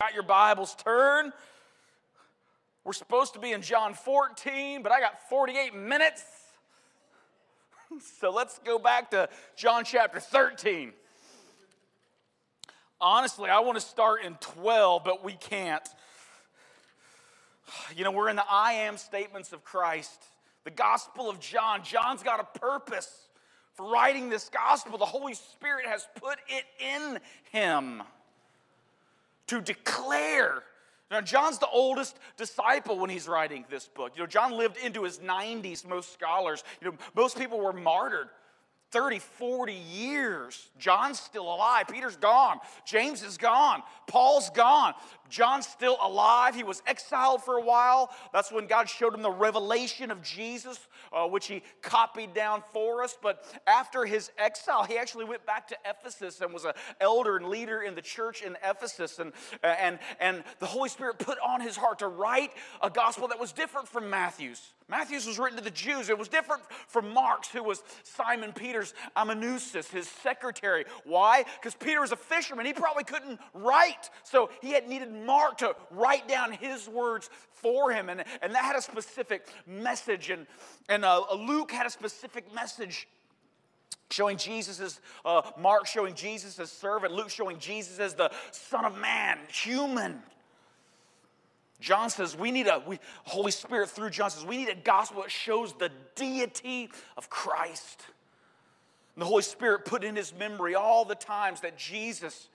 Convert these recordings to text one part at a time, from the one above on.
Got your Bibles, turn. We're supposed to be in John 14, but I got 48 minutes. So let's go back to John chapter 13. Honestly, I want to start in 12, but we can't. You know, we're in the I am statements of Christ, the Gospel of John. John's got a purpose for writing this gospel. The Holy Spirit has put it in him to declare. Now, John's the oldest disciple when he's writing this book. You know, John lived into his 90s, most scholars. You know, most people were martyred. 30, 40 years. John's still alive. Peter's gone. James is gone. Paul's gone. John's still alive. He was exiled for a while. That's when God showed him the revelation of Jesus, uh, which he copied down for us. But after his exile, he actually went back to Ephesus and was an elder and leader in the church in Ephesus. And, and, and the Holy Spirit put on his heart to write a gospel that was different from Matthew's. Matthew's was written to the Jews. It was different from Mark's, who was Simon Peter's amanuensis, his secretary. Why? Because Peter was a fisherman. He probably couldn't write. So he had needed Mark to write down his words for him. And, and that had a specific message. And, and uh, Luke had a specific message showing Jesus as uh, Mark showing Jesus as servant, Luke showing Jesus as the Son of Man, human. John says we need a we, Holy Spirit through John says we need a gospel that shows the deity of Christ. And the Holy Spirit put in his memory all the times that Jesus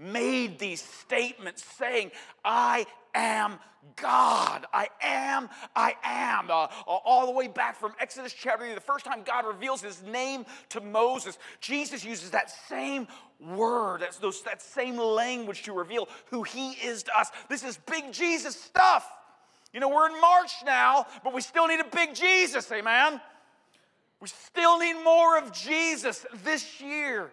made these statements saying, I am God. I am, I am. Uh, all the way back from Exodus chapter 3, the first time God reveals his name to Moses, Jesus uses that same word, that's those, that same language to reveal who he is to us. This is big Jesus stuff. You know, we're in March now, but we still need a big Jesus, amen? We still need more of Jesus this year.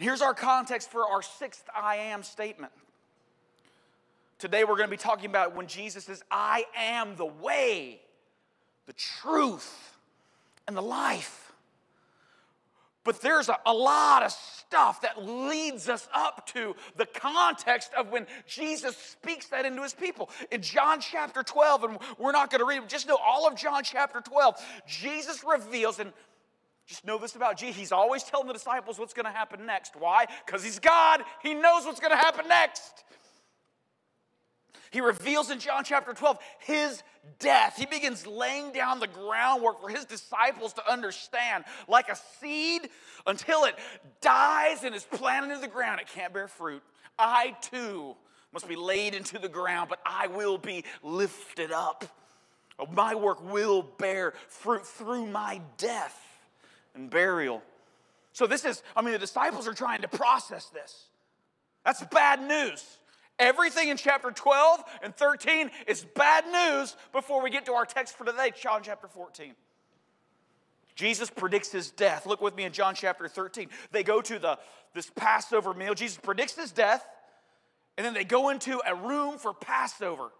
Here's our context for our sixth I am statement. Today we're going to be talking about when Jesus says, I am the way, the truth, and the life. But there's a, a, lot of stuff that leads us up to the context of when Jesus speaks that into his people. In John chapter 12, and we're not going to read it, just know all of John chapter 12, Jesus reveals, and just know this about Jesus. He's always telling the disciples what's going to happen next. Why? Because he's God. He knows what's going to happen next. He reveals in John chapter 12 his death. He begins laying down the groundwork for his disciples to understand like a seed until it dies and is planted in the ground, it can't bear fruit. I too must be laid into the ground, but I will be lifted up. My work will bear fruit through my death and burial. So, this is, I mean, the disciples are trying to process this. That's bad news. Everything in chapter 12 and 13 is bad news before we get to our text for today, John chapter 14. Jesus predicts his death. Look with me in John chapter 13. They go to the, this Passover meal. Jesus predicts his death, and then they go into a room for Passover.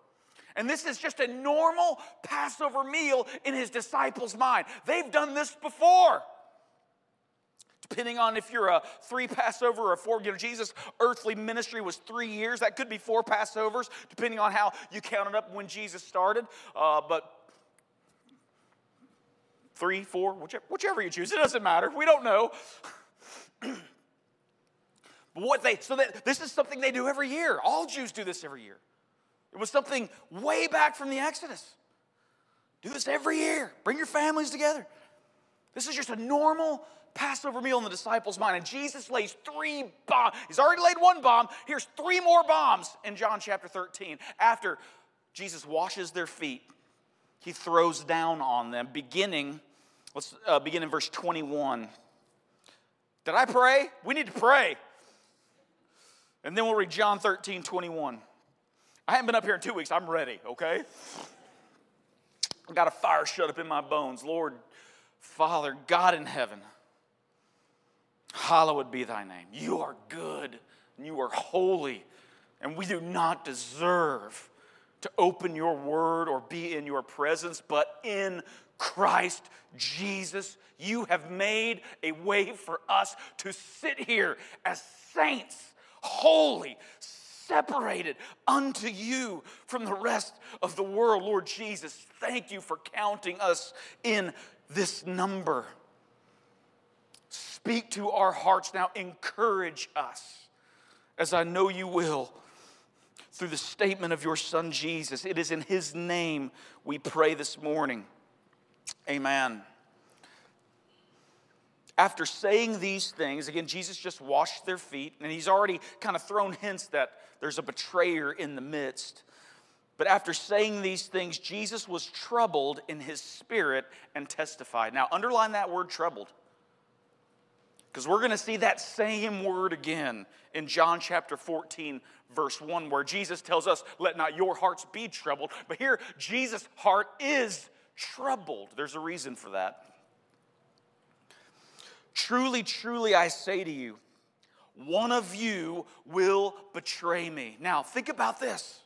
And this is just a normal Passover meal in his disciples' mind. They've done this before. Depending on if you're a three Passover or a four, you know, Jesus' earthly ministry was three years. That could be four Passovers, depending on how you counted up when Jesus started. Uh, but three, four, whichever, whichever you choose, it doesn't matter. We don't know. but what they, so that this is something they do every year. All Jews do this every year. It was something way back from the Exodus. Do this every year. Bring your families together. This is just a normal Passover meal in the disciples' mind. And Jesus lays three bombs. He's already laid one bomb. Here's three more bombs in John chapter 13. After Jesus washes their feet, he throws down on them, beginning, let's uh, begin in verse 21. Did I pray? We need to pray. And then we'll read John 13, 21. I haven't been up here in two weeks. I'm ready, okay? I've got a fire shut up in my bones. Lord, Father, God in heaven, hallowed be thy name. You are good and you are holy, and we do not deserve to open your word or be in your presence, but in Christ Jesus, you have made a way for us to sit here as saints holy, separated unto you from the rest of the world. Lord Jesus, thank you for counting us in this number. Speak to our hearts now, encourage us, as I know you will through the statement of your Son Jesus. It is in His name we pray this morning. Amen. After saying these things, again, Jesus just washed their feet, and He's already kind of thrown hints that there's a betrayer in the midst. But after saying these things, Jesus was troubled in his spirit and testified. Now, underline that word troubled. Because we're going to see that same word again in John chapter 14, verse 1, where Jesus tells us, Let not your hearts be troubled. But here, Jesus' heart is troubled. There's a reason for that. Truly, truly, I say to you, one of you will betray me. Now, think about this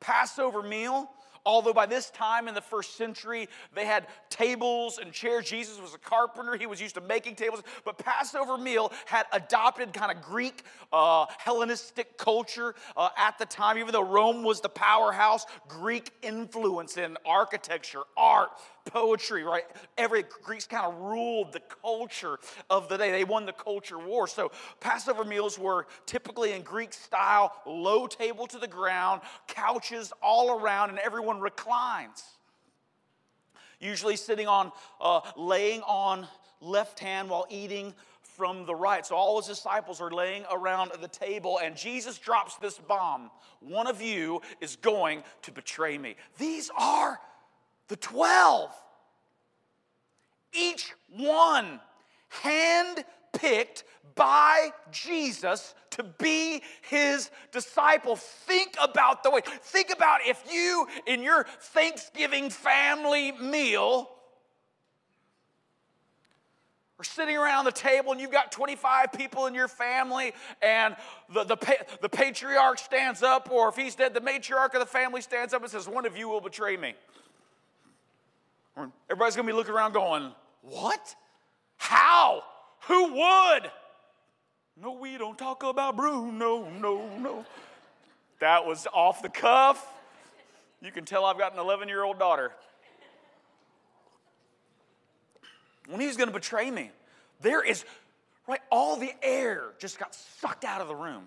Passover meal Although by this time in the first century, they had tables and chairs. Jesus was a carpenter, he was used to making tables. But Passover meal had adopted kind of Greek, uh, Hellenistic culture uh, at the time. Even though Rome was the powerhouse, Greek influence in architecture, art, poetry, right? Every Greeks kind of ruled the culture of the day. They won the culture war. So Passover meals were typically in Greek style, low table to the ground, couches all around, and everyone reclines. Usually sitting on, uh, laying on left hand while eating from the right. So all his disciples are laying around the table, and Jesus drops this bomb. One of you is going to betray me. These are the 12. Each one hand picked by Jesus to be his disciple. Think about the way, think about if you in your Thanksgiving family meal are sitting around the table and you've got 25 people in your family and the, the, the patriarch stands up, or if he's dead, the matriarch of the family stands up and says, One of you will betray me. Everybody's gonna be looking around going, What? How? Who would? No, we don't talk about Bruno, no, no. That was off the cuff. You can tell I've got an 11 year old daughter. When he was gonna betray me, there is, right, all the air just got sucked out of the room.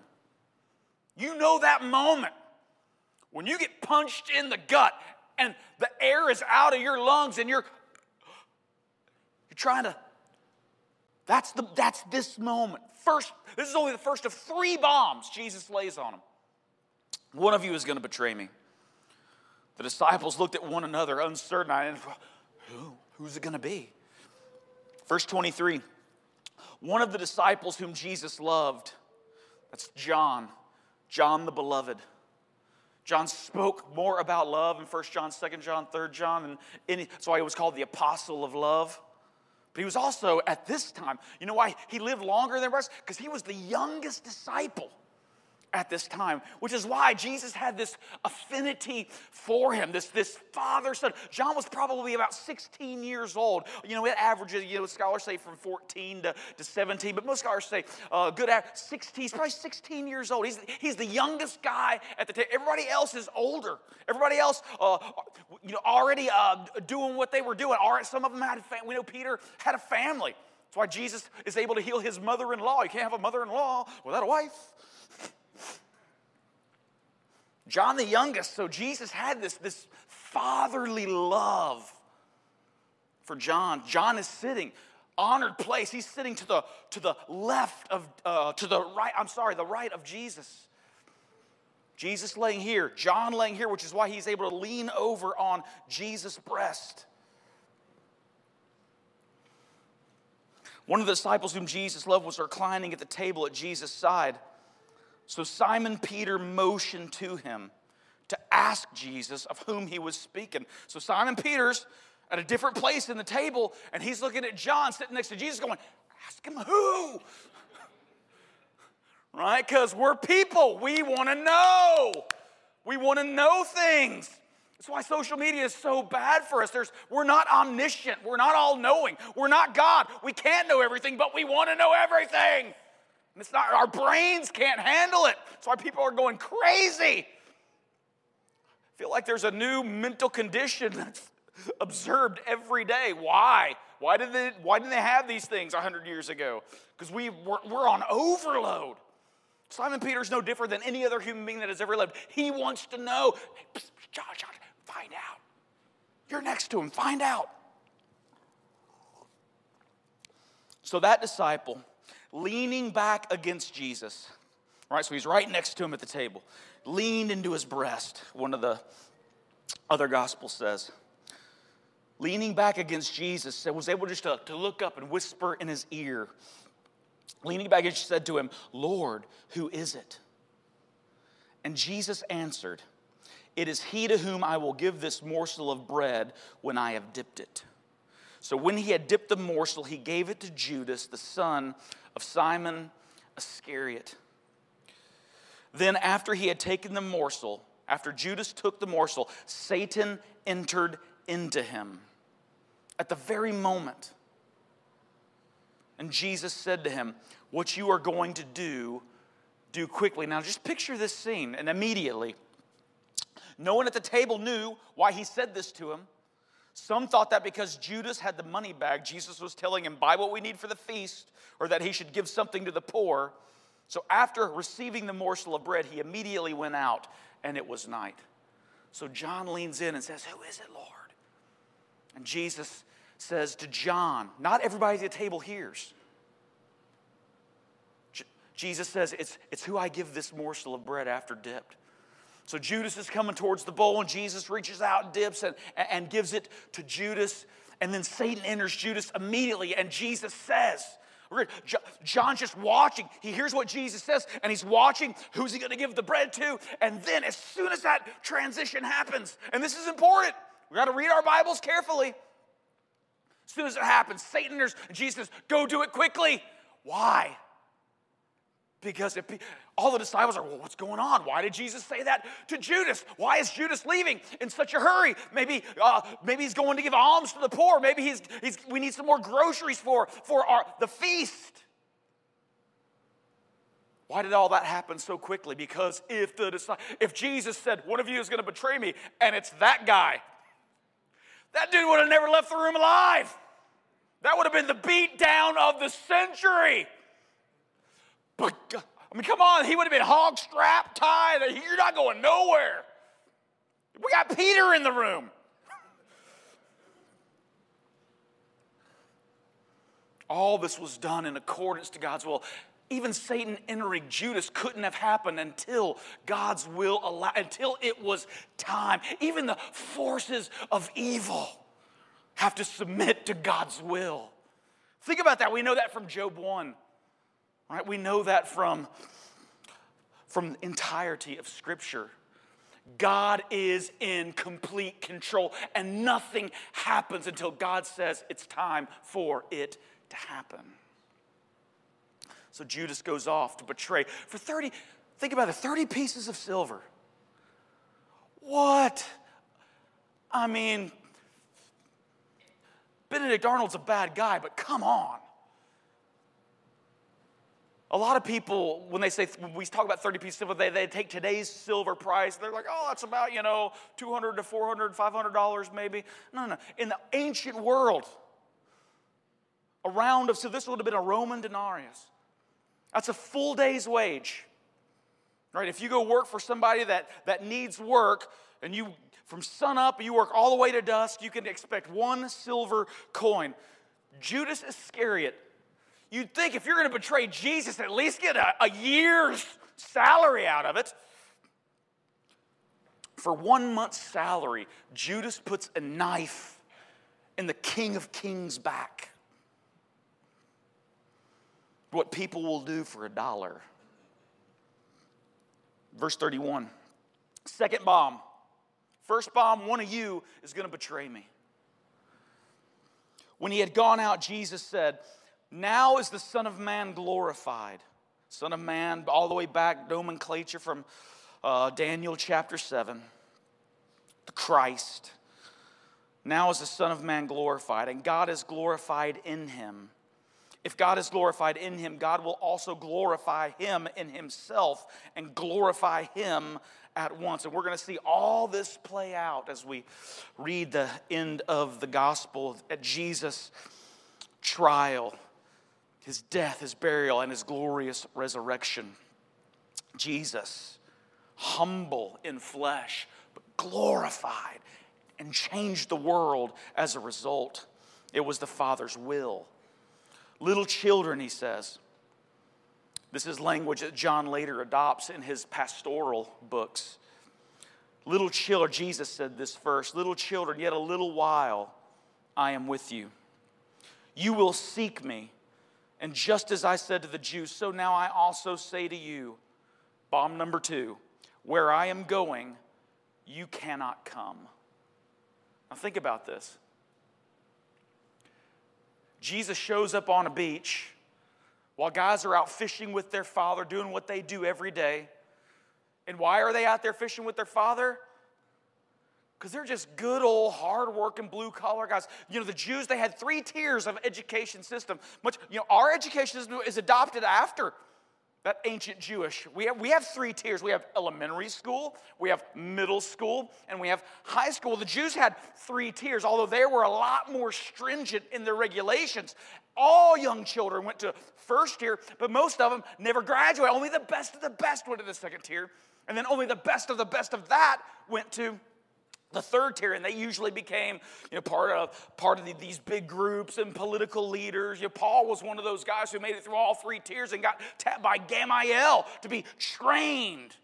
You know that moment when you get punched in the gut and the air is out of your lungs and you're you're trying to that's the that's this moment. First this is only the first of three bombs jesus lays on him one of you is going to betray me. The disciples looked at one another uncertain who who's it going to be? Verse 23 one of the disciples whom jesus loved that's john john the beloved John spoke more about love in 1 John, 2 John, 3 John, and any, that's why he was called the apostle of love. But he was also, at this time, you know why he lived longer than the rest? Because he was the youngest disciple at this time, which is why Jesus had this affinity for him, this, this father son. John was probably about 16 years old. You know, it averages, you know, scholars say from 14 to, to 17, but most scholars say uh, good at 16, he's probably 16 years old. He's, he's the youngest guy at the table. Everybody else is older. Everybody else, uh, you know, already uh, doing what they were doing. All right, some of them had, we know Peter had a family. That's why Jesus is able to heal his mother in law. You can't have a mother in law without a wife. John the youngest, so Jesus had this, this fatherly love for John. John is sitting, honored place. He's sitting to the, to the left of, uh, to the right, I'm sorry, the right of Jesus. Jesus laying here, John laying here, which is why he's able to lean over on Jesus' breast. One of the disciples whom Jesus loved was reclining at the table at Jesus' side. So Simon Peter motioned to him to ask Jesus of whom he was speaking. So Simon Peter's at a different place in the table, and he's looking at John sitting next to Jesus, going, Ask him who? right? Because we're people. We want to know. We want to know things. That's why social media is so bad for us. There's, we're not omniscient. We're not all knowing. We're not God. We can't know everything, but we want to know everything. It's not, our brains can't handle it. That's why people are going crazy. I feel like there's a new mental condition that's observed every day. Why? Why did they, why didn't they have these things 100 years ago? Because we, we're, we're on overload. Simon Peter's no different than any other human being that has ever lived. He wants to know, hey, find out. You're next to him, find out. So that disciple, leaning back against Jesus, right? So he's right next to him at the table, leaned into his breast, one of the other gospels says. Leaning back against Jesus, was able just to, to look up and whisper in his ear. Leaning back, and said to him, Lord, who is it? And Jesus answered, It is he to whom I will give this morsel of bread when I have dipped it. So when he had dipped the morsel, he gave it to Judas, the son of Simon Iscariot. Then, after he had taken the morsel, after Judas took the morsel, Satan entered into him at the very moment. And Jesus said to him, What you are going to do, do quickly. Now, just picture this scene, and immediately, no one at the table knew why he said this to him. Some thought that because Judas had the money bag, Jesus was telling him, buy what we need for the feast, or that he should give something to the poor. So after receiving the morsel of bread, he immediately went out, and it was night. So John leans in and says, Who is it, Lord? And Jesus says to John, Not everybody at the table hears. Jesus says, it's, it's who I give this morsel of bread after dipped. So Judas is coming towards the bowl, and Jesus reaches out and dips and, and gives it to Judas. And then Satan enters Judas immediately, and Jesus says, John's just watching. He hears what Jesus says, and he's watching who's he going to give the bread to. And then, as soon as that transition happens, and this is important, we got to read our Bibles carefully. As soon as it happens, Satan enters, and Jesus says, Go do it quickly. Why? Because if, all the disciples are, well, what's going on? Why did Jesus say that to Judas? Why is Judas leaving in such a hurry? Maybe, uh, maybe he's going to give alms to the poor. Maybe he's, he's, we need some more groceries for, for our, the feast. Why did all that happen so quickly? Because if, the, if Jesus said, one of you is going to betray me, and it's that guy, that dude would have never left the room alive. That would have been the beat down of the century. But, I mean, come on, he would have been hog strapped, tied. You're not going nowhere. We got Peter in the room. All this was done in accordance to God's will. Even Satan entering Judas couldn't have happened until God's will allowed, until it was time. Even the forces of evil have to submit to God's will. Think about that. We know that from Job 1. Right? We know that from, from the entirety of Scripture. God is in complete control, and nothing happens until God says it's time for it to happen. So Judas goes off to betray for 30, think about it, 30 pieces of silver. What? I mean, Benedict Arnold's a bad guy, but come on. A lot of people, when they say, when we talk about 30 pieces of silver, they, they take today's silver price. They're like, oh, that's about, you know, 200 to 400, 500 dollars maybe. No, no, no. In the ancient world, a round of, so this would have been a Roman denarius. That's a full day's wage. Right? If you go work for somebody that, that needs work, and you, from sun up, you work all the way to dusk, you can expect one silver coin. Judas Iscariot You'd think if you're going to betray Jesus, at least get a, a year's salary out of it. For one month's salary, Judas puts a knife in the King of Kings' back. What people will do for a dollar. Verse 31. Second bomb. First bomb, one of you is going to betray me. When he had gone out, Jesus said, now is the Son of Man glorified. Son of Man, all the way back, nomenclature from uh, Daniel chapter 7. The Christ. Now is the Son of Man glorified, and God is glorified in him. If God is glorified in him, God will also glorify him in himself and glorify him at once. And we're going to see all this play out as we read the end of the gospel at Jesus' trial, his death, his burial, and his glorious resurrection. Jesus, humble in flesh, but glorified and changed the world as a result. It was the Father's will. Little children, he says. This is language that John later adopts in his pastoral books. Little children, Jesus said this first Little children, yet a little while I am with you. You will seek me. And just as I said to the Jews, so now I also say to you, bomb number two, where I am going, you cannot come. Now think about this. Jesus shows up on a beach while guys are out fishing with their father, doing what they do every day. And why are they out there fishing with their father? Because they're just good old hard-working blue-collar guys. You know, the Jews, they had three tiers of education system. Much, you know, our education system is adopted after that ancient Jewish. We have, we have three tiers. We have elementary school, we have middle school, and we have high school. The Jews had three tiers, although they were a lot more stringent in their regulations. All young children went to first tier, but most of them never graduated. Only the best of the best went to the second tier, and then only the best of the best of that went to the third tier, and they usually became you know, part of, part of the, these big groups and political leaders. You know, Paul was one of those guys who made it through all three tiers and got tapped by Gamaliel to be trained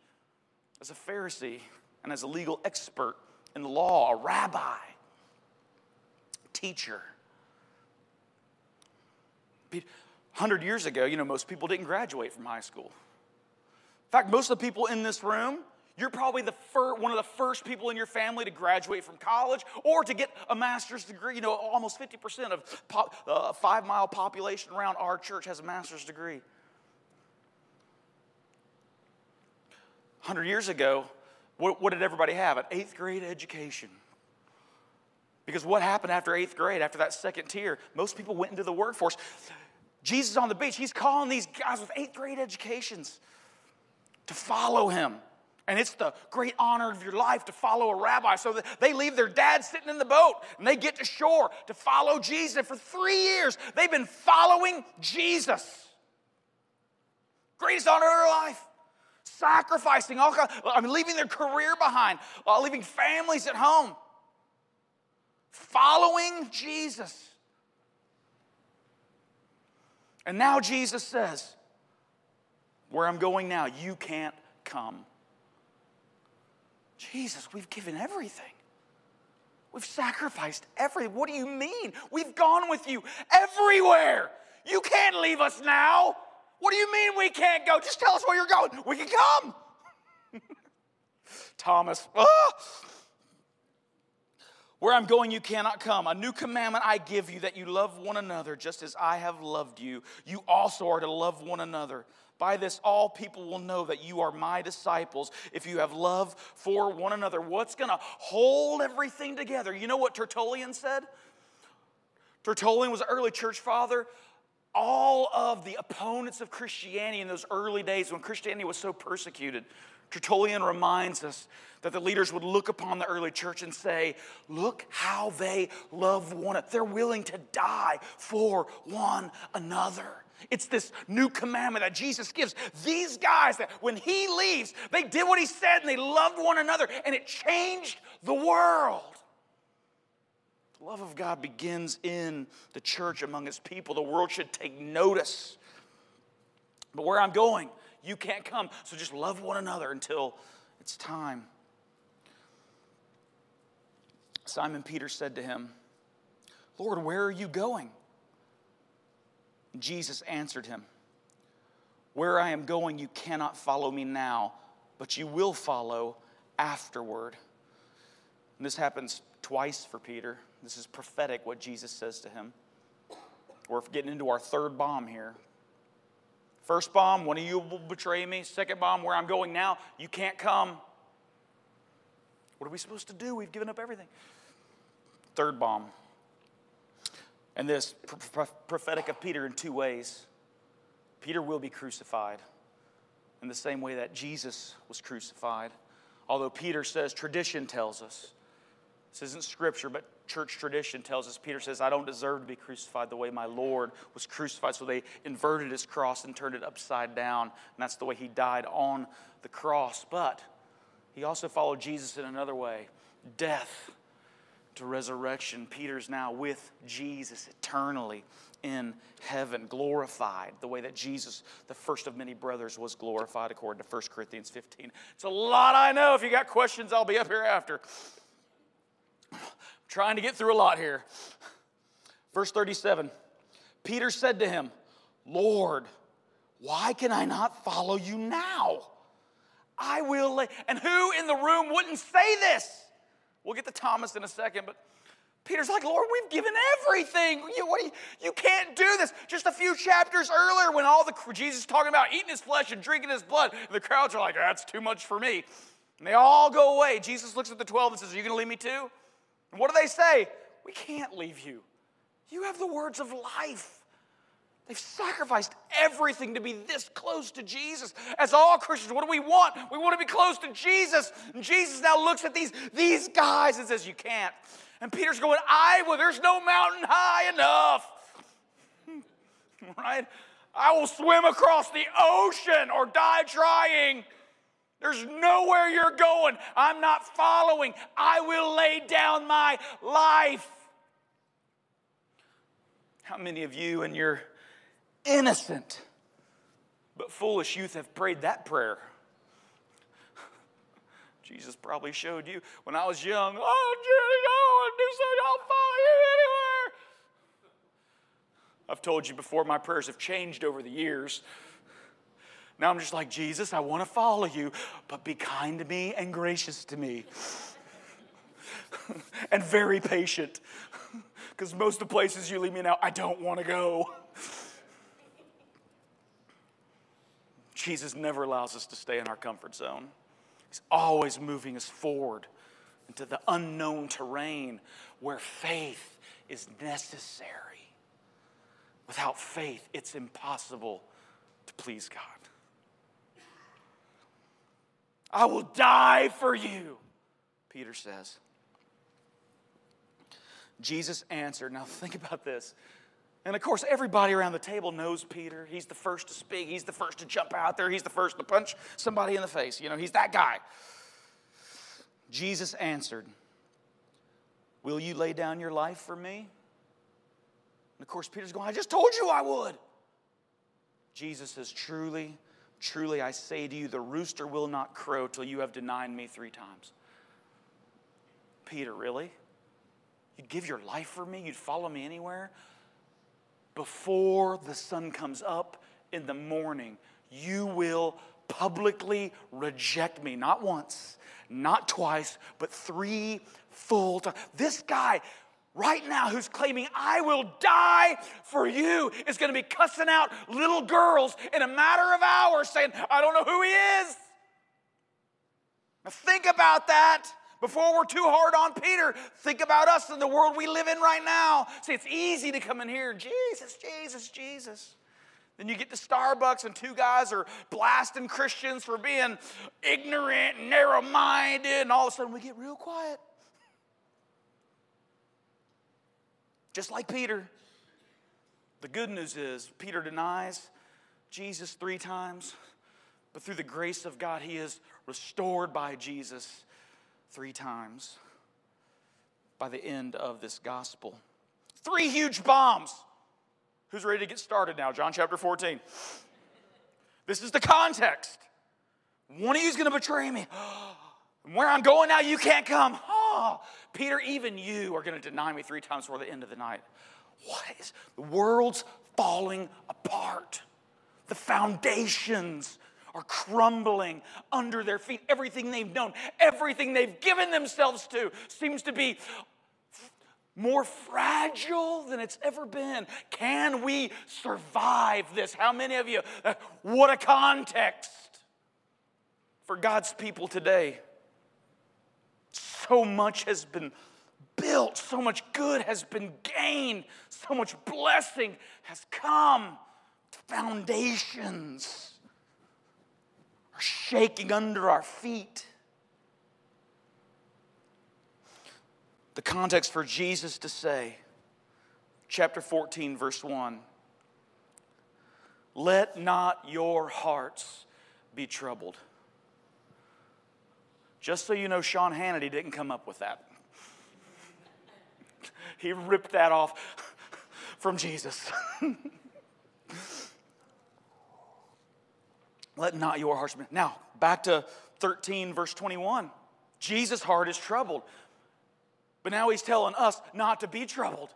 as a Pharisee and as a legal expert in the law, a rabbi, teacher. 100 years ago, you know, most people didn't graduate from high school. In fact, most of the people in this room you're probably the fir- one of the first people in your family to graduate from college or to get a master's degree. You know, almost 50% of pop, uh, five mile population around our church has a master's degree. 100 years ago, what, what did everybody have? An eighth grade education. Because what happened after eighth grade, after that second tier? Most people went into the workforce. Jesus on the beach, he's calling these guys with eighth grade educations to follow him. And it's the great honor of your life to follow a rabbi. So they leave their dad sitting in the boat and they get to shore to follow Jesus. And for three years, they've been following Jesus. Greatest honor of their life. Sacrificing all kinds, I mean, leaving their career behind, uh, leaving families at home. Following Jesus. And now Jesus says, Where I'm going now, you can't come. Jesus, we've given everything. We've sacrificed everything. What do you mean? We've gone with you everywhere. You can't leave us now. What do you mean we can't go? Just tell us where you're going. We can come. Thomas, oh. Where I'm going, you cannot come. A new commandment I give you that you love one another just as I have loved you. You also are to love one another. By this, all people will know that you are my disciples if you have love for one another. What's going to hold everything together? You know what Tertullian said? Tertullian was an early church father. All of the opponents of Christianity in those early days when Christianity was so persecuted, Tertullian reminds us that the leaders would look upon the early church and say, Look how they love one another. They're willing to die for one another. It's this new commandment that Jesus gives. These guys, that when he leaves, they did what he said and they loved one another, and it changed the world. The love of God begins in the church among his people. The world should take notice. But where I'm going, you can't come. So just love one another until it's time. Simon Peter said to him, Lord, where are you going? Jesus answered him, Where I am going, you cannot follow me now, but you will follow afterward. And this happens twice for Peter. This is prophetic what Jesus says to him. We're getting into our third bomb here. First bomb, one of you will betray me. Second bomb, where I'm going now, you can't come. What are we supposed to do? We've given up everything. Third bomb, And this prophetic of Peter in two ways. Peter will be crucified in the same way that Jesus was crucified. Although Peter says, tradition tells us, this isn't scripture, but church tradition tells us, Peter says, I don't deserve to be crucified the way my Lord was crucified. So they inverted his cross and turned it upside down. And that's the way he died on the cross. But he also followed Jesus in another way death to resurrection. Peter's now with Jesus eternally in heaven, glorified the way that Jesus, the first of many brothers, was glorified according to 1 Corinthians 15. It's a lot I know. If you got questions, I'll be up here after. I'm trying to get through a lot here. Verse 37 Peter said to him, Lord, why can I not follow you now? I will. And who in the room wouldn't say this? We'll get to Thomas in a second, but Peter's like, Lord, we've given everything. You, you, you can't do this. Just a few chapters earlier, when all the Jesus talking about eating his flesh and drinking his blood, the crowds are like, that's too much for me. And they all go away. Jesus looks at the 12 and says, Are you going to leave me too? And what do they say? We can't leave you. You have the words of life. They've sacrificed everything to be this close to Jesus. As all Christians, what do we want? We want to be close to Jesus. And Jesus now looks at these, these guys and says, You can't. And Peter's going, I will, there's no mountain high enough. right? I will swim across the ocean or die trying. There's nowhere you're going. I'm not following. I will lay down my life. How many of you in your innocent but foolish youth have prayed that prayer. Jesus probably showed you when I was young, oh, want to do something, I'll follow you anywhere. I've told you before, my prayers have changed over the years. Now I'm just like, Jesus, I want to follow you, but be kind to me and gracious to me. and very patient. Because most of the places you lead me now, I don't want to go. Jesus never allows us to stay in our comfort zone. He's always moving us forward into the unknown terrain where faith is necessary. Without faith, it's impossible to please God. I will die for you, Peter says. Jesus answered. Now, think about this. And of course, everybody around the table knows Peter. He's the first to speak, he's the first to jump out there, he's the first to punch somebody in the face. You know, he's that guy. Jesus answered, Will you lay down your life for me? And of course, Peter's going, I just told you I would. Jesus says, Truly, truly, I say to you, the rooster will not crow till you have denied me three times. Peter, really? You'd give your life for me? You'd follow me anywhere? Before the sun comes up in the morning, you will publicly reject me. Not once, not twice, but three full times. This guy, right now, who's claiming, I will die for you, is going to be cussing out little girls in a matter of hours saying, I don't know who he is. Now, think about that. Before we're too hard on Peter, think about us and the world we live in right now. See, it's easy to come in here, Jesus, Jesus, Jesus. Then you get to Starbucks and two guys are blasting Christians for being ignorant and narrow minded, and all of a sudden we get real quiet. Just like Peter. The good news is, Peter denies Jesus three times, but through the grace of God, he is restored by Jesus three times by the end of this gospel. Three huge bombs. Who's ready to get started now? John chapter 14. This is the context. One of you is going to betray me. Where I'm going now, you can't come. Oh, Peter, even you are going to deny me three times before the end of the night. What is the world's falling apart? The foundations are crumbling under their feet. Everything they've known, everything they've given themselves to seems to be more fragile than it's ever been. Can we survive this? How many of you? Uh, what a context for God's people today. So much has been built, so much good has been gained, so much blessing has come. Foundations shaking under our feet. The context for Jesus to say, chapter 14, verse 1 Let not your hearts be troubled. Just so you know, Sean Hannity didn't come up with that. he ripped that off from Jesus. Let not your hearts be. Now, back to 13, verse 21. Jesus' heart is troubled. But now he's telling us not to be troubled.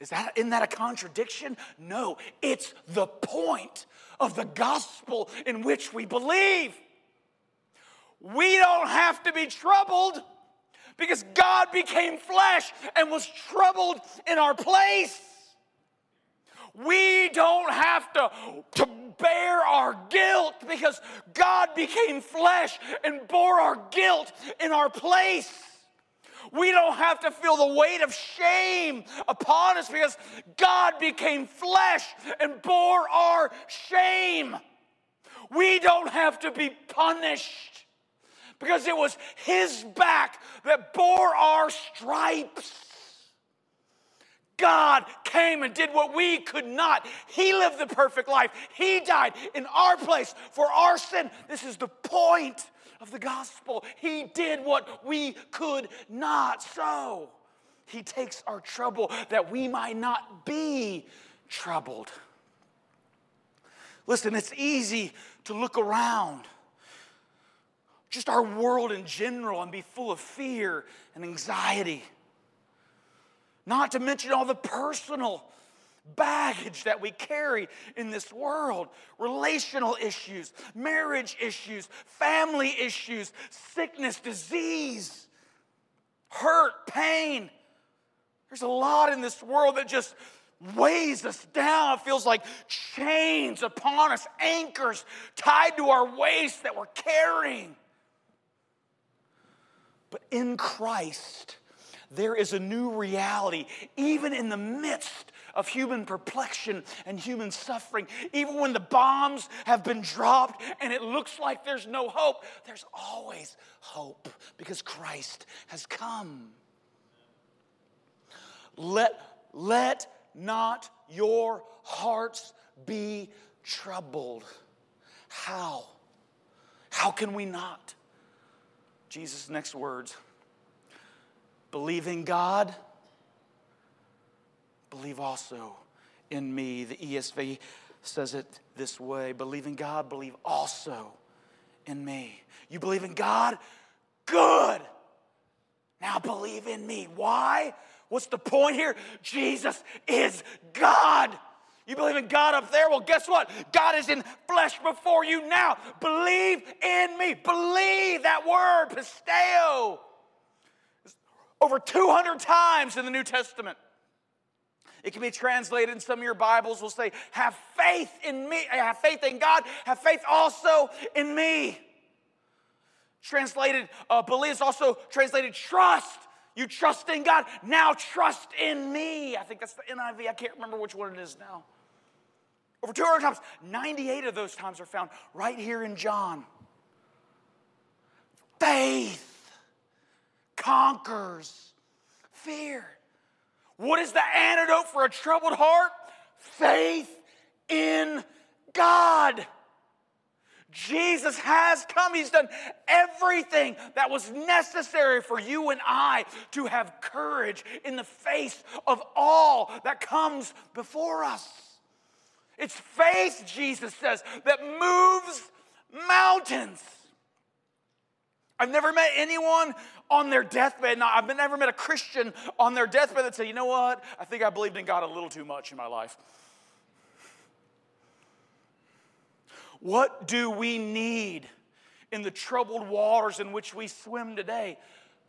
Is that isn't that a contradiction? No, it's the point of the gospel in which we believe. We don't have to be troubled because God became flesh and was troubled in our place. We don't have to, to bear our guilt because God became flesh and bore our guilt in our place. We don't have to feel the weight of shame upon us because God became flesh and bore our shame. We don't have to be punished because it was His back that bore our stripes. God came and did what we could not. He lived the perfect life. He died in our place for our sin. This is the point of the gospel. He did what we could not. So he takes our trouble that we might not be troubled. Listen, it's easy to look around, just our world in general, and be full of fear and anxiety. Not to mention all the personal baggage that we carry in this world relational issues, marriage issues, family issues, sickness, disease, hurt, pain. There's a lot in this world that just weighs us down. It feels like chains upon us, anchors tied to our waist that we're carrying. But in Christ, there is a new reality, even in the midst of human perplexion and human suffering. Even when the bombs have been dropped and it looks like there's no hope, there's always hope because Christ has come. Let, let not your hearts be troubled. How? How can we not? Jesus' next words believing God believe also in me. The ESV says it this way believe in God, believe also in me. You believe in God? Good. Now believe in me. Why? What's the point here? Jesus is God. You believe in God up there? Well, guess what? God is in flesh before you now. Believe in me. Believe that word, pisteo. Over 200 times in the New Testament. It can be translated in some of your Bibles will say, have faith in me, have faith in God, have faith also in me. Translated, uh, believe is also translated trust. You trust in God, now trust in me. I think that's the NIV. I can't remember which one it is now. Over 200 times, 98 of those times are found right here in John. Faith conquers fear. What is the antidote for a troubled heart? Faith in God. Jesus has come. He's done everything that was necessary for you and I to have courage in the face of all that comes before us. It's faith, Jesus says, that moves mountains. I've never met anyone on their deathbed. Now, I've never met a Christian on their deathbed that said, you know what? I think I believed in God a little too much in my life. What do we need in the troubled waters in which we swim today?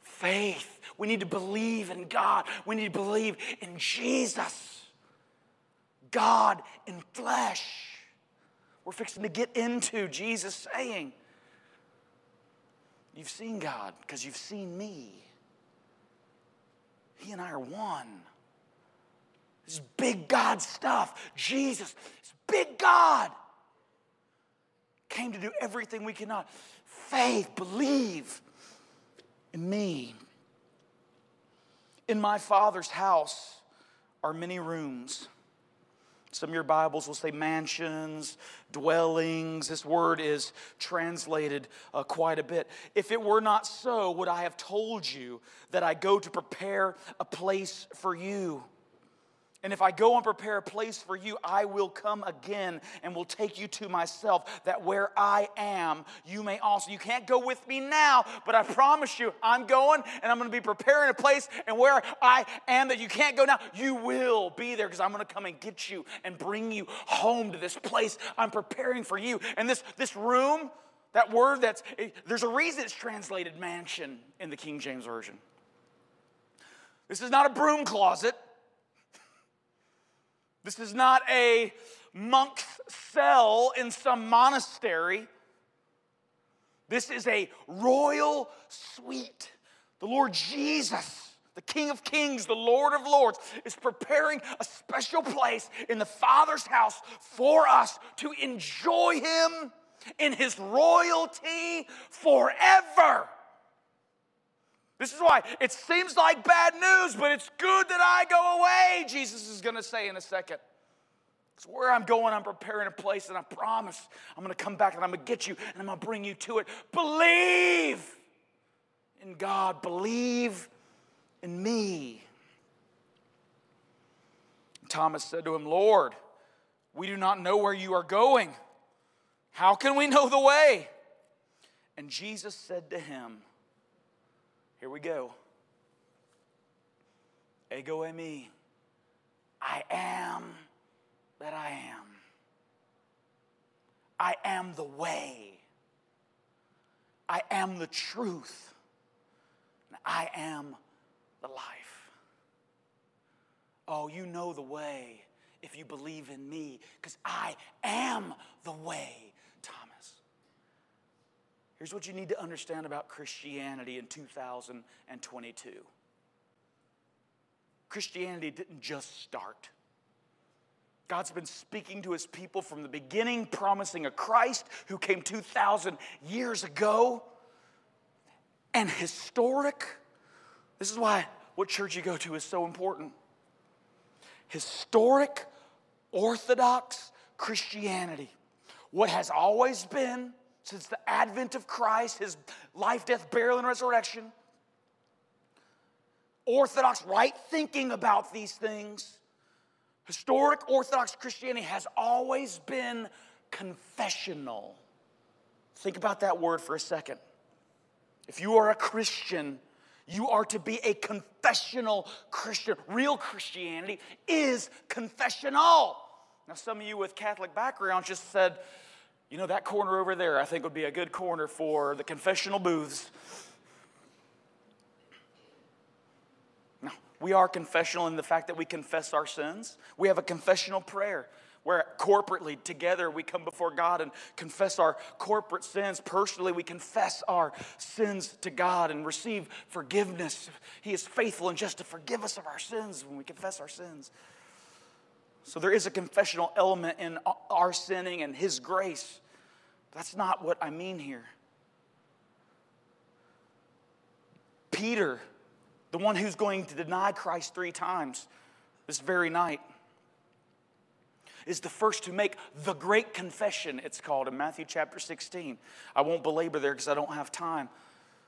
Faith. We need to believe in God. We need to believe in Jesus, God in flesh. We're fixing to get into Jesus saying, You've seen God because you've seen me. He and I are one. This is big God stuff. Jesus, this big God, came to do everything we cannot. Faith, believe in me. In my Father's house are many rooms. Some of your Bibles will say mansions, dwellings. This word is translated uh, quite a bit. If it were not so, would I have told you that I go to prepare a place for you? And if I go and prepare a place for you, I will come again and will take you to myself, that where I am, you may also. You can't go with me now, but I promise you, I'm going and I'm going to be preparing a place, and where I am that you can't go now, you will be there because I'm going to come and get you and bring you home to this place I'm preparing for you. And this, this room, that word that's, eh, there's a reason it's translated mansion in the King James Version. This is not a broom closet. This is not a monk's cell in some monastery. This is a royal suite. The Lord Jesus, the King of Kings, the Lord of Lords, is preparing a special place in the Father's house for us to enjoy Him in His royalty forever. This is why it seems like bad news, but it's good that I go away, Jesus is going to say in a second. It's where I'm going, I'm preparing a place, and I promise I'm going to come back and I'm going to get you and I'm going to bring you to it. Believe in God, believe in me. Thomas said to him, Lord, we do not know where you are going. How can we know the way? And Jesus said to him, here we go. Ego eimi. I am that I am. I am the way. I am the truth. I am the life. Oh, you know the way if you believe in me, because I am the way Here's what you need to understand about Christianity in 2022 Christianity didn't just start. God's been speaking to his people from the beginning, promising a Christ who came 2,000 years ago. And historic, this is why what church you go to is so important. Historic, orthodox Christianity, what has always been since the advent of Christ, his life, death, burial, and resurrection. Orthodox right thinking about these things. Historic Orthodox Christianity has always been confessional. Think about that word for a second. If you are a Christian, you are to be a confessional Christian. Real Christianity is confessional. Now, some of you with Catholic backgrounds just said, you know, that corner over there, I think would be a good corner for the confessional booths. No, we are confessional in the fact that we confess our sins. We have a confessional prayer where corporately, together, we come before God and confess our corporate sins. Personally, we confess our sins to God and receive forgiveness. He is faithful and just to forgive us of our sins when we confess our sins. So there is a confessional element in our sinning and His grace. That's not what I mean here. Peter, the one who's going to deny Christ three times this very night, is the first to make the great confession, it's called in Matthew chapter 16. I won't belabor there because I don't have time.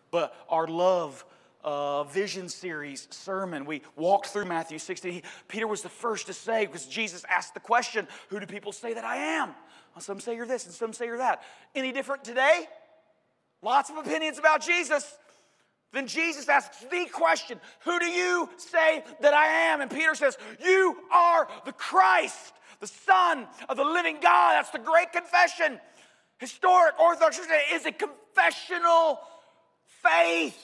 But our love uh, vision series sermon. We walked through Matthew 16. He, Peter was the first to say, because Jesus asked the question, Who do people say that I am? Well, some say you're this and some say you're that. Any different today? Lots of opinions about Jesus. Then Jesus asks the question Who do you say that I am? And Peter says, You are the Christ, the Son of the living God. That's the great confession. Historic Orthodox is a confessional faith.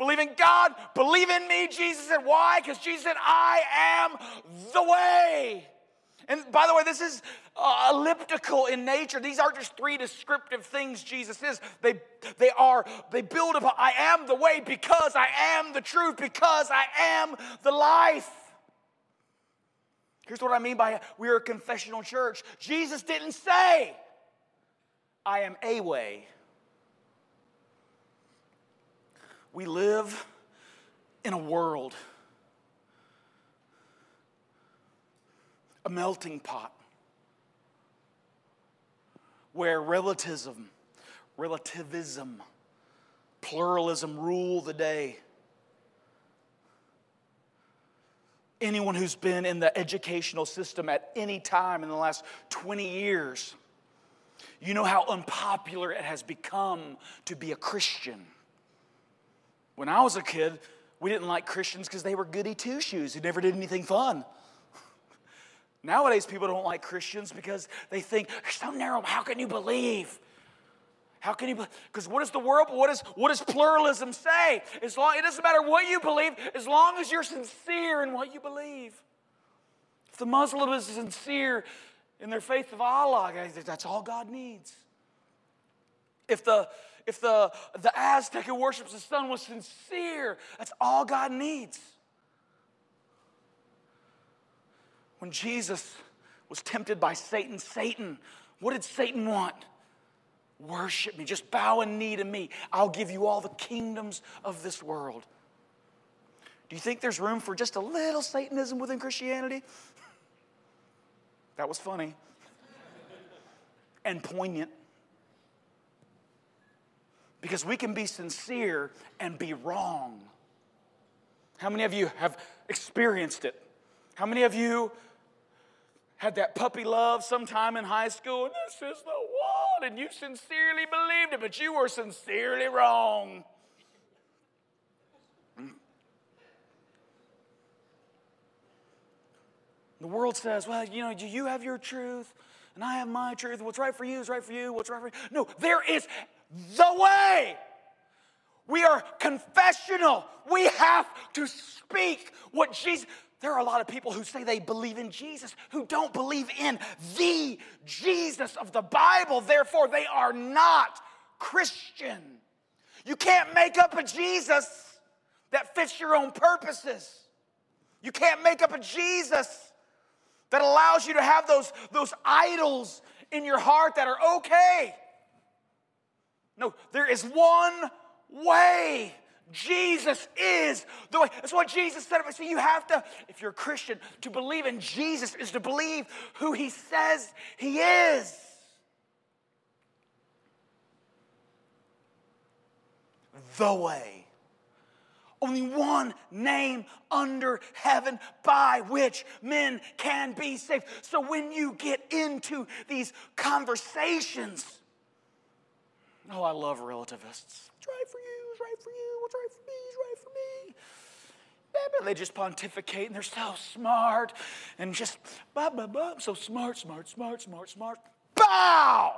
Believe in God, believe in me, Jesus said. Why? Because Jesus said, I am the way. And by the way, this is uh, elliptical in nature. These aren't just three descriptive things Jesus is. They, they are, they build upon, I am the way because I am the truth, because I am the life. Here's what I mean by we're a confessional church. Jesus didn't say, I am a way. We live in a world a melting pot where relativism, relativism, pluralism rule the day. Anyone who's been in the educational system at any time in the last 20 years, you know how unpopular it has become to be a Christian. When I was a kid, we didn't like Christians because they were goody two shoes who never did anything fun. Nowadays, people don't like Christians because they think, you're so narrow, how can you believe? How can you Because what is the world, what, is, what does pluralism say? As long, it doesn't matter what you believe, as long as you're sincere in what you believe. If the Muslim is sincere in their faith of Allah, that's all God needs. If the if the, the Aztec who worships the sun was sincere, that's all God needs. when Jesus was tempted by Satan, Satan, what did Satan want? Worship me, just bow and knee to me. I'll give you all the kingdoms of this world. Do you think there's room for just a little Satanism within Christianity? That was funny and poignant. Because we can be sincere and be wrong. How many of you have experienced it? How many of you had that puppy love sometime in high school, and this is the one, and you sincerely believed it, but you were sincerely wrong. The world says, well, you know, you have your truth, and I have my truth. What's right for you is right for you. What's right for you? No, there is the way. We are confessional. We have to speak what Jesus. There are a lot of people who say they believe in Jesus who don't believe in the Jesus of the Bible. Therefore, they are not Christian. You can't make up a Jesus that fits your own purposes. You can't make up a Jesus that allows you to have those, those idols in your heart that are okay. No, there is one way Jesus is the way. That's what Jesus said. See, you have to, if you're a Christian, to believe in Jesus is to believe who he says he is. The way. Only one name under heaven by which men can be saved. So when you get into these conversations, oh, I love relativists. It's right for you, it's right for you, what's right for me is right for me. And they just pontificate and they're so smart and just blah, blah, blah. So smart, smart, smart, smart, smart. Bow!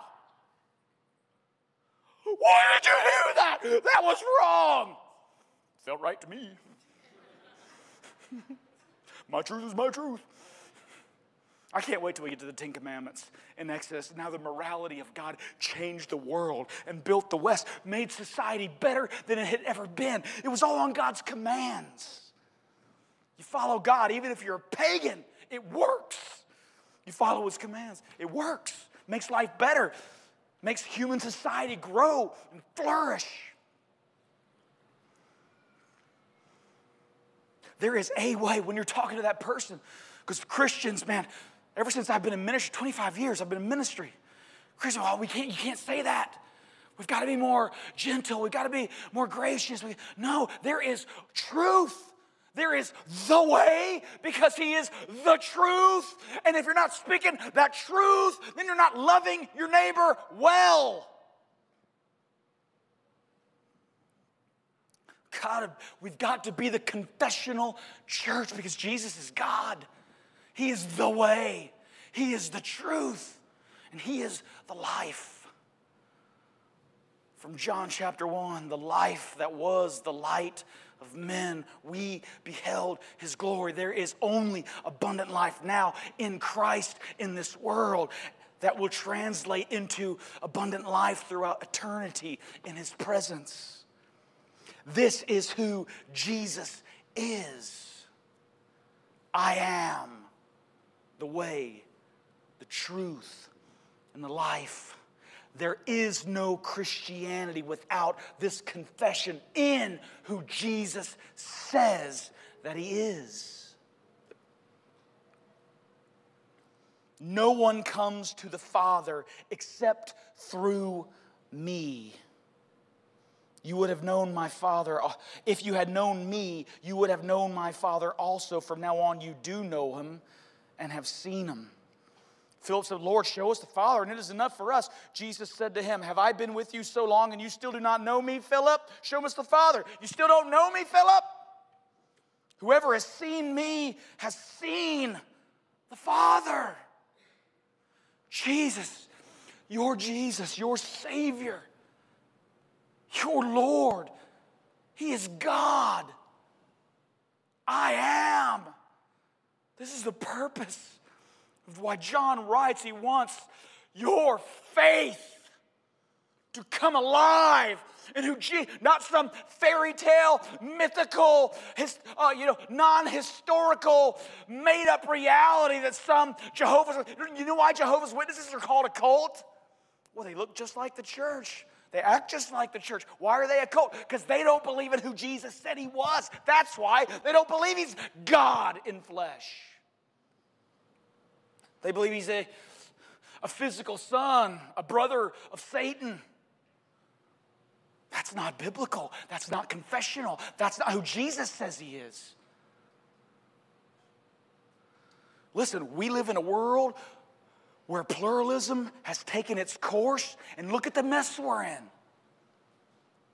Why did you hear that? That was wrong. Felt right to me. my truth is my truth. I can't wait till we get to the Ten Commandments in Exodus. Now, the morality of God changed the world and built the West, made society better than it had ever been. It was all on God's commands. You follow God, even if you're a pagan, it works. You follow His commands, it works, makes life better, makes human society grow and flourish. There is a way when you're talking to that person, because Christians, man, Ever since I've been in ministry, 25 years, I've been in ministry. Chris, oh, we can't, you can't say that. We've got to be more gentle. We've got to be more gracious. We, no, there is truth. There is the way because He is the truth. And if you're not speaking that truth, then you're not loving your neighbor well. God, we've got to be the confessional church because Jesus is God. He is the way, He is the truth, and He is the life. from John chapter 1 the life that was the light of men. We beheld his glory. There is only abundant life now in Christ in this world that will translate into abundant life throughout eternity in his presence. This is who Jesus is. I am the way, the truth, and the life. There is no Christianity without this confession in who Jesus says that he is. No one comes to the Father except through me. You would have known my Father. Uh, if you had known me, you would have known my Father also. From now on, you do know him and have seen him. Philip said, Lord, show us the Father, and it is enough for us. Jesus said to him, Have I been with you so long, and you still do not know me, Philip? Show us the Father. You still don't know me, Philip? Whoever has seen me has seen the Father. Jesus, your Jesus, your Savior, your Lord. He is God. I am. This is the purpose of why John writes, he wants your faith to come alive and who Jesus, not some fairy tale mythical his, uh, you know non-historical made-up reality that some jehovah's you know why jehovah's witnesses are called a cult well they look just like the church they act just like the church. Why are they a cult? Because they don't believe in who Jesus said he was. That's why they don't believe he's God in flesh. They believe he's a, a physical son, a brother of Satan. That's not biblical. That's not confessional. That's not who Jesus says he is. Listen, we live in a world where pluralism has taken its course, and look at the mess we're in.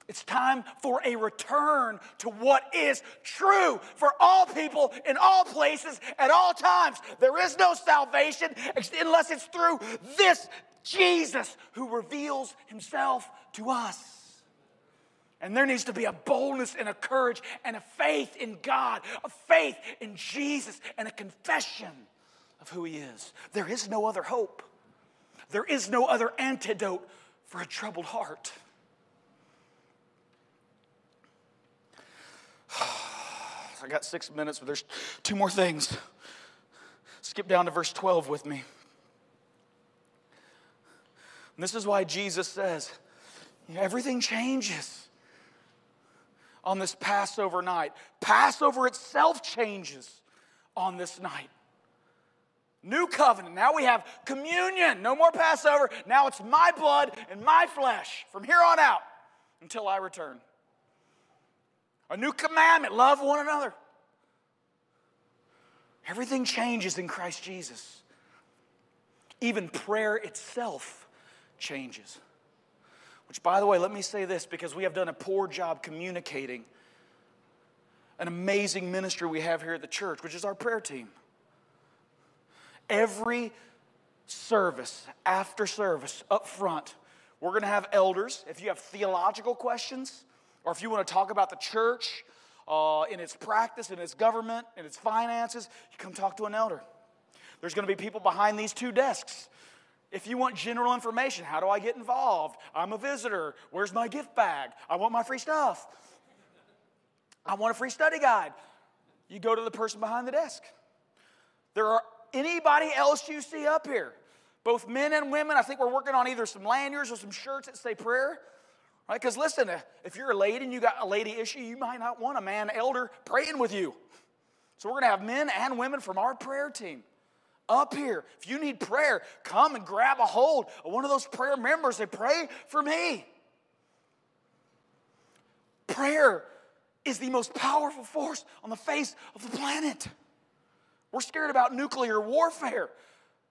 It's time for a return to what is true for all people in all places at all times. There is no salvation unless it's through this Jesus who reveals himself to us. And there needs to be a boldness and a courage and a faith in God, a faith in Jesus, and a confession of who He is. There is no other hope, there is no other antidote for a troubled heart. I got six minutes, but there's two more things. Skip down to verse 12 with me. And this is why Jesus says everything changes on this Passover night. Passover itself changes on this night. New covenant. Now we have communion. No more Passover. Now it's my blood and my flesh from here on out until I return. A new commandment love one another. Everything changes in Christ Jesus. Even prayer itself changes. Which, by the way, let me say this because we have done a poor job communicating an amazing ministry we have here at the church, which is our prayer team. Every service, after service, up front, we're going to have elders. If you have theological questions, or if you want to talk about the church uh, in its practice, in its government, in its finances, you come talk to an elder. There's going to be people behind these two desks. If you want general information, how do I get involved? I'm a visitor. Where's my gift bag? I want my free stuff. I want a free study guide. You go to the person behind the desk. There are anybody else you see up here, both men and women. I think we're working on either some lanyards or some shirts that say prayer. Right? Because listen, if you're a lady and you got a lady issue, you might not want a man elder praying with you. So we're going to have men and women from our prayer team up here. If you need prayer, come and grab a hold of one of those prayer members. They pray for me. Prayer is the most powerful force on the face of the planet. We're scared about nuclear warfare.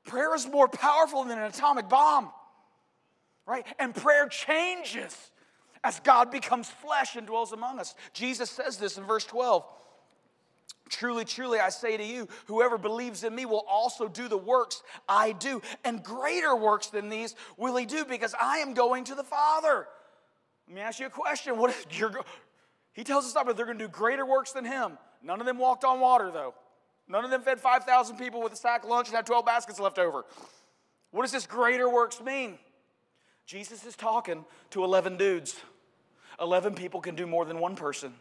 Prayer is more powerful than an atomic bomb, right? And prayer changes as God becomes flesh and dwells among us. Jesus says this in verse 12. Truly, truly, I say to you, whoever believes in me will also do the works I do, and greater works than these will he do because I am going to the Father. Let me ask you a question. What is your, he tells us that they're going to do greater works than him. None of them walked on water, though. None of them fed 5,000 people with a sack of lunch and had 12 baskets left over. What does this greater works mean? Jesus is talking to 11 dudes. 11 people can do more than one person.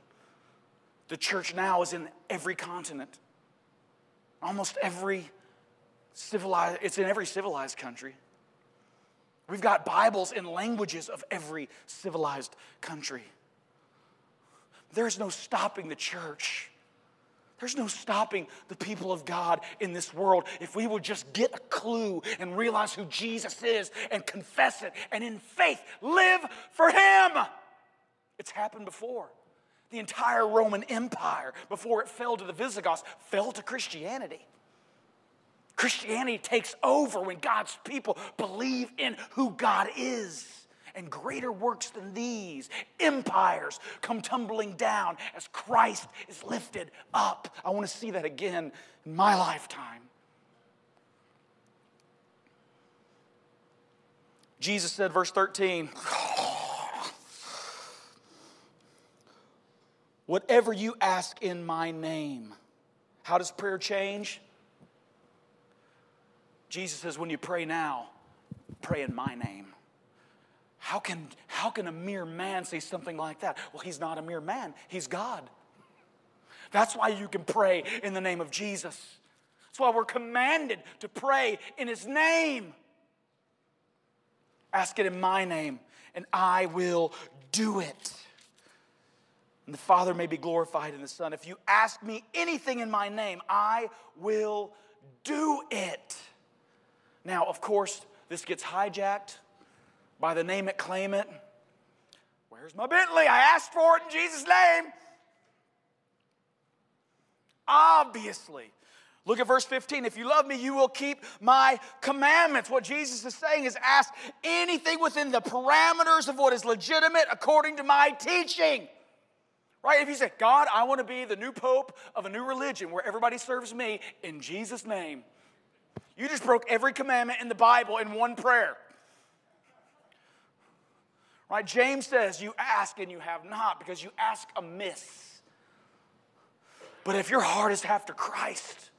The church now is in every continent. Almost every civilized, it's in every civilized country. We've got Bibles in languages of every civilized country. There's no stopping the church. There's no stopping the people of God in this world if we would just get a clue and realize who Jesus is and confess it and in faith live for Him. It's happened before. The entire Roman Empire, before it fell to the Visigoths, fell to Christianity. Christianity takes over when God's people believe in who God is. And greater works than these, empires come tumbling down as Christ is lifted up. I want to see that again in my lifetime. Jesus said, verse 13, Whatever you ask in my name. How does prayer change? Jesus says, when you pray now, pray in my name. How can, how can a mere man say something like that? Well, he's not a mere man, he's God. That's why you can pray in the name of Jesus. That's why we're commanded to pray in his name. Ask it in my name, and I will do it and the Father may be glorified in the Son. If you ask me anything in my name, I will do it. Now, of course, this gets hijacked by the name it, claim it. Where's my Bentley? I asked for it in Jesus' name. Obviously. Look at verse 15. If you love me, you will keep my commandments. What Jesus is saying is ask anything within the parameters of what is legitimate according to my teaching. Right? If you say, God, I want to be the new pope of a new religion where everybody serves me in Jesus' name, you just broke every commandment in the Bible in one prayer. Right? James says, You ask and you have not because you ask amiss. But if your heart is after Christ,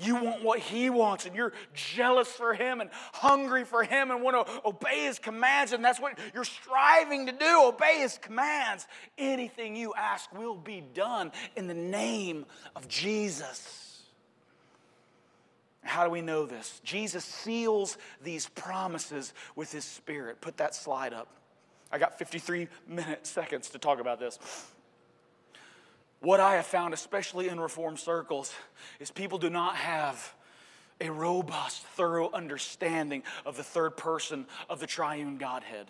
you want what He wants, and you're jealous for Him and hungry for Him and want to obey His commands, and that's what you're striving to do obey His commands. Anything you ask will be done in the name of Jesus. How do we know this? Jesus seals these promises with His Spirit. Put that slide up. I got 53 minutes, seconds to talk about this. What I have found, especially in Reformed circles, is people do not have a robust, thorough understanding of the third person of the triune Godhead.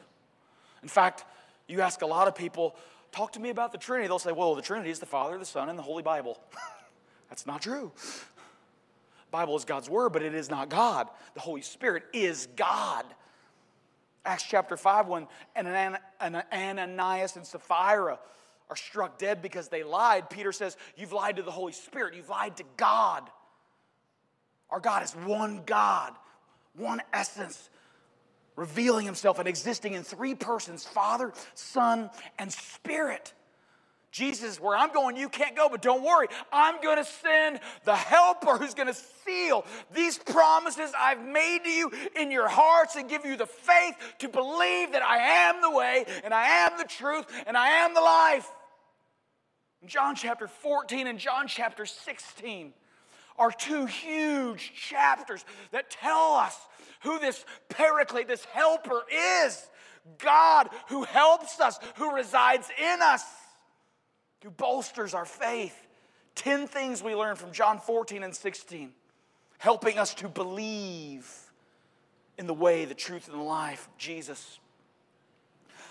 In fact, you ask a lot of people, talk to me about the Trinity. They'll say, well, the Trinity is the Father, the Son, and the Holy Bible. That's not true. Bible is God's word, but it is not God. The Holy Spirit is God. Acts chapter 5, when Ananias and Sapphira are struck dead because they lied, Peter says, You've lied to the Holy Spirit, you've lied to God. Our God is one God, one essence, revealing himself and existing in three persons Father, Son, and Spirit. Jesus, where I'm going, you can't go, but don't worry. I'm going to send the helper who's going to seal these promises I've made to you in your hearts and give you the faith to believe that I am the way and I am the truth and I am the life. John chapter 14 and John chapter 16 are two huge chapters that tell us who this paraclete, this helper is. God who helps us, who resides in us, who bolsters our faith. 10 things we learn from John 14 and 16, helping us to believe in the way, the truth, and the life of Jesus.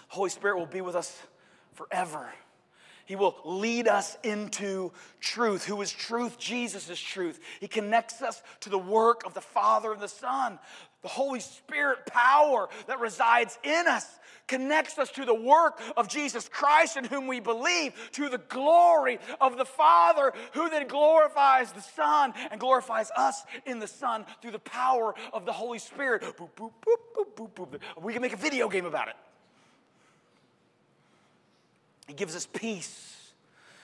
Holy Spirit will be with us forever. He will lead us into truth. Who is truth? Jesus is truth. He connects us to the work of the Father and the Son. The Holy Spirit power that resides in us connects us to the work of Jesus Christ in whom we believe, to the glory of the Father, who then glorifies the Son and glorifies us in the Son through the power of the Holy Spirit. Boop, boop, boop, we can make a video game about it. He gives us peace.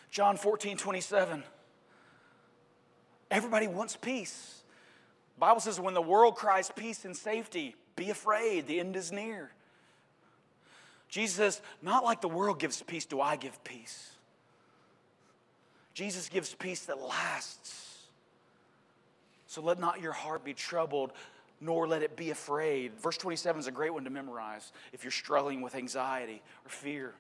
John 14, 27. Everybody wants peace. The Bible says when the world cries peace and safety, be afraid, the end is near. Jesus says, not like the world gives peace, do I give peace. Jesus gives peace that lasts. So let not your heart be troubled, nor let it be afraid. Verse 27 is a great one to memorize if you're struggling with anxiety or fear.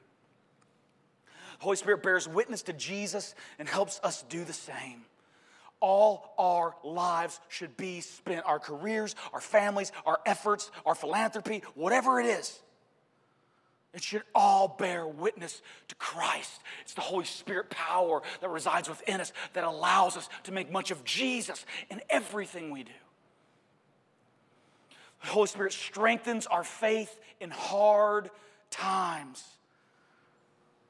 Holy Spirit bears witness to Jesus and helps us do the same. All our lives should be spent, our careers, our families, our efforts, our philanthropy, whatever it is. It should all bear witness to Christ. It's the Holy Spirit power that resides within us that allows us to make much of Jesus in everything we do. The Holy Spirit strengthens our faith in hard times.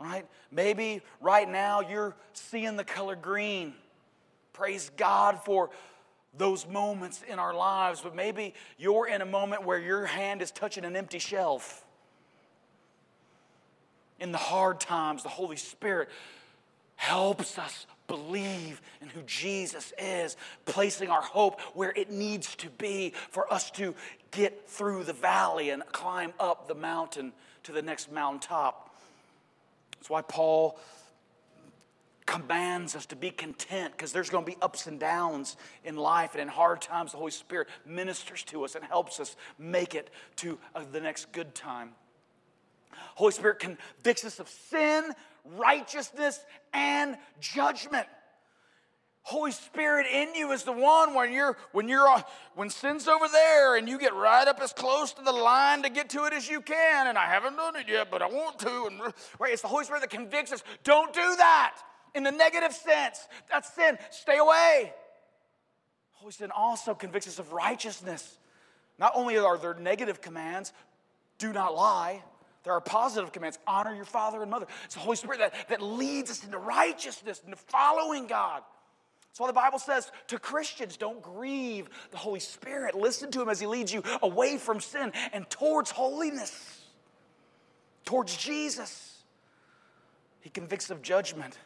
Right? Maybe right now you're seeing the color green. Praise God for those moments in our lives, but maybe you're in a moment where your hand is touching an empty shelf in the hard times, the Holy Spirit helps us believe in who Jesus is, placing our hope where it needs to be for us to get through the valley and climb up the mountain to the next mountaintop. That's why Paul commands us to be content because there's going to be ups and downs in life and in hard times the holy spirit ministers to us and helps us make it to uh, the next good time Holy Spirit convicts us of sin, righteousness, and judgment. Holy Spirit in you is the one when you're when you're when sin's over there and you get right up as close to the line to get to it as you can. And I haven't done it yet, but I want to. And right, it's the Holy Spirit that convicts us. Don't do that in the negative sense. That's sin. Stay away. Holy Spirit also convicts us of righteousness. Not only are there negative commands, do not lie. There are positive commands honor your father and mother. It's the Holy Spirit that, that leads us into righteousness, into following God. That's why the Bible says to Christians, don't grieve the Holy Spirit. Listen to him as he leads you away from sin and towards holiness, towards Jesus. He convicts of judgment.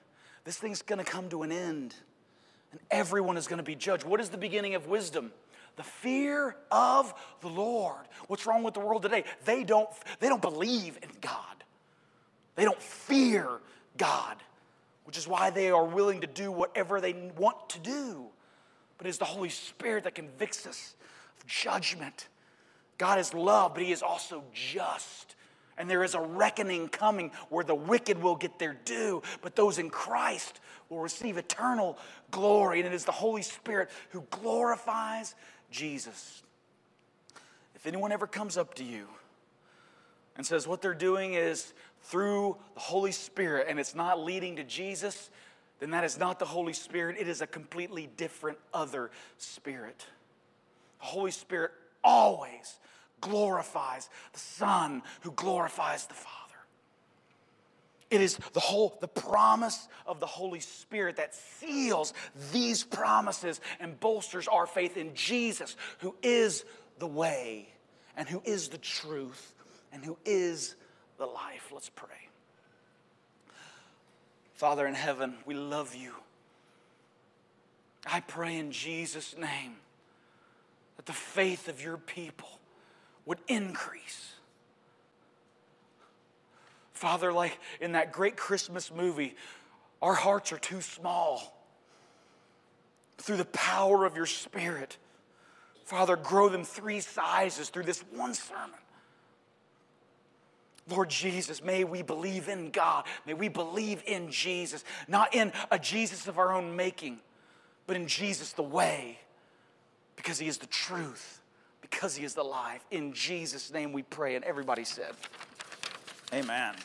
This thing's to come to an end, and everyone is to be judged. What is the beginning of wisdom? the fear of the Lord. What's wrong with the world today? They don't, they don't believe in God. They don't fear God, which is why they are willing to do whatever they want to do. But it's the Holy Spirit that convicts us of judgment. God is love, but He is also just. And there is a reckoning coming where the wicked will get their due, but those in Christ will receive eternal glory. And it is the Holy Spirit who glorifies Jesus. If anyone ever comes up to you and says what they're doing is through the Holy Spirit and it's not leading to Jesus, then that is not the Holy Spirit. It is a completely different other spirit. The Holy Spirit always glorifies the Son who glorifies the Father. It is the whole the promise of the Holy Spirit that seals these promises and bolsters our faith in Jesus, who is the way and who is the truth and who is the life. Let's pray. Father in heaven, we love you. I pray in Jesus' name that the faith of your people would increase Father, like in that great Christmas movie, our hearts are too small. Through the power of your Spirit, Father, grow them three sizes through this one sermon. Lord Jesus, may we believe in God. May we believe in Jesus, not in a Jesus of our own making, but in Jesus the way, because He is the truth, because He is the life. In Jesus' name we pray. And everybody said, Amen.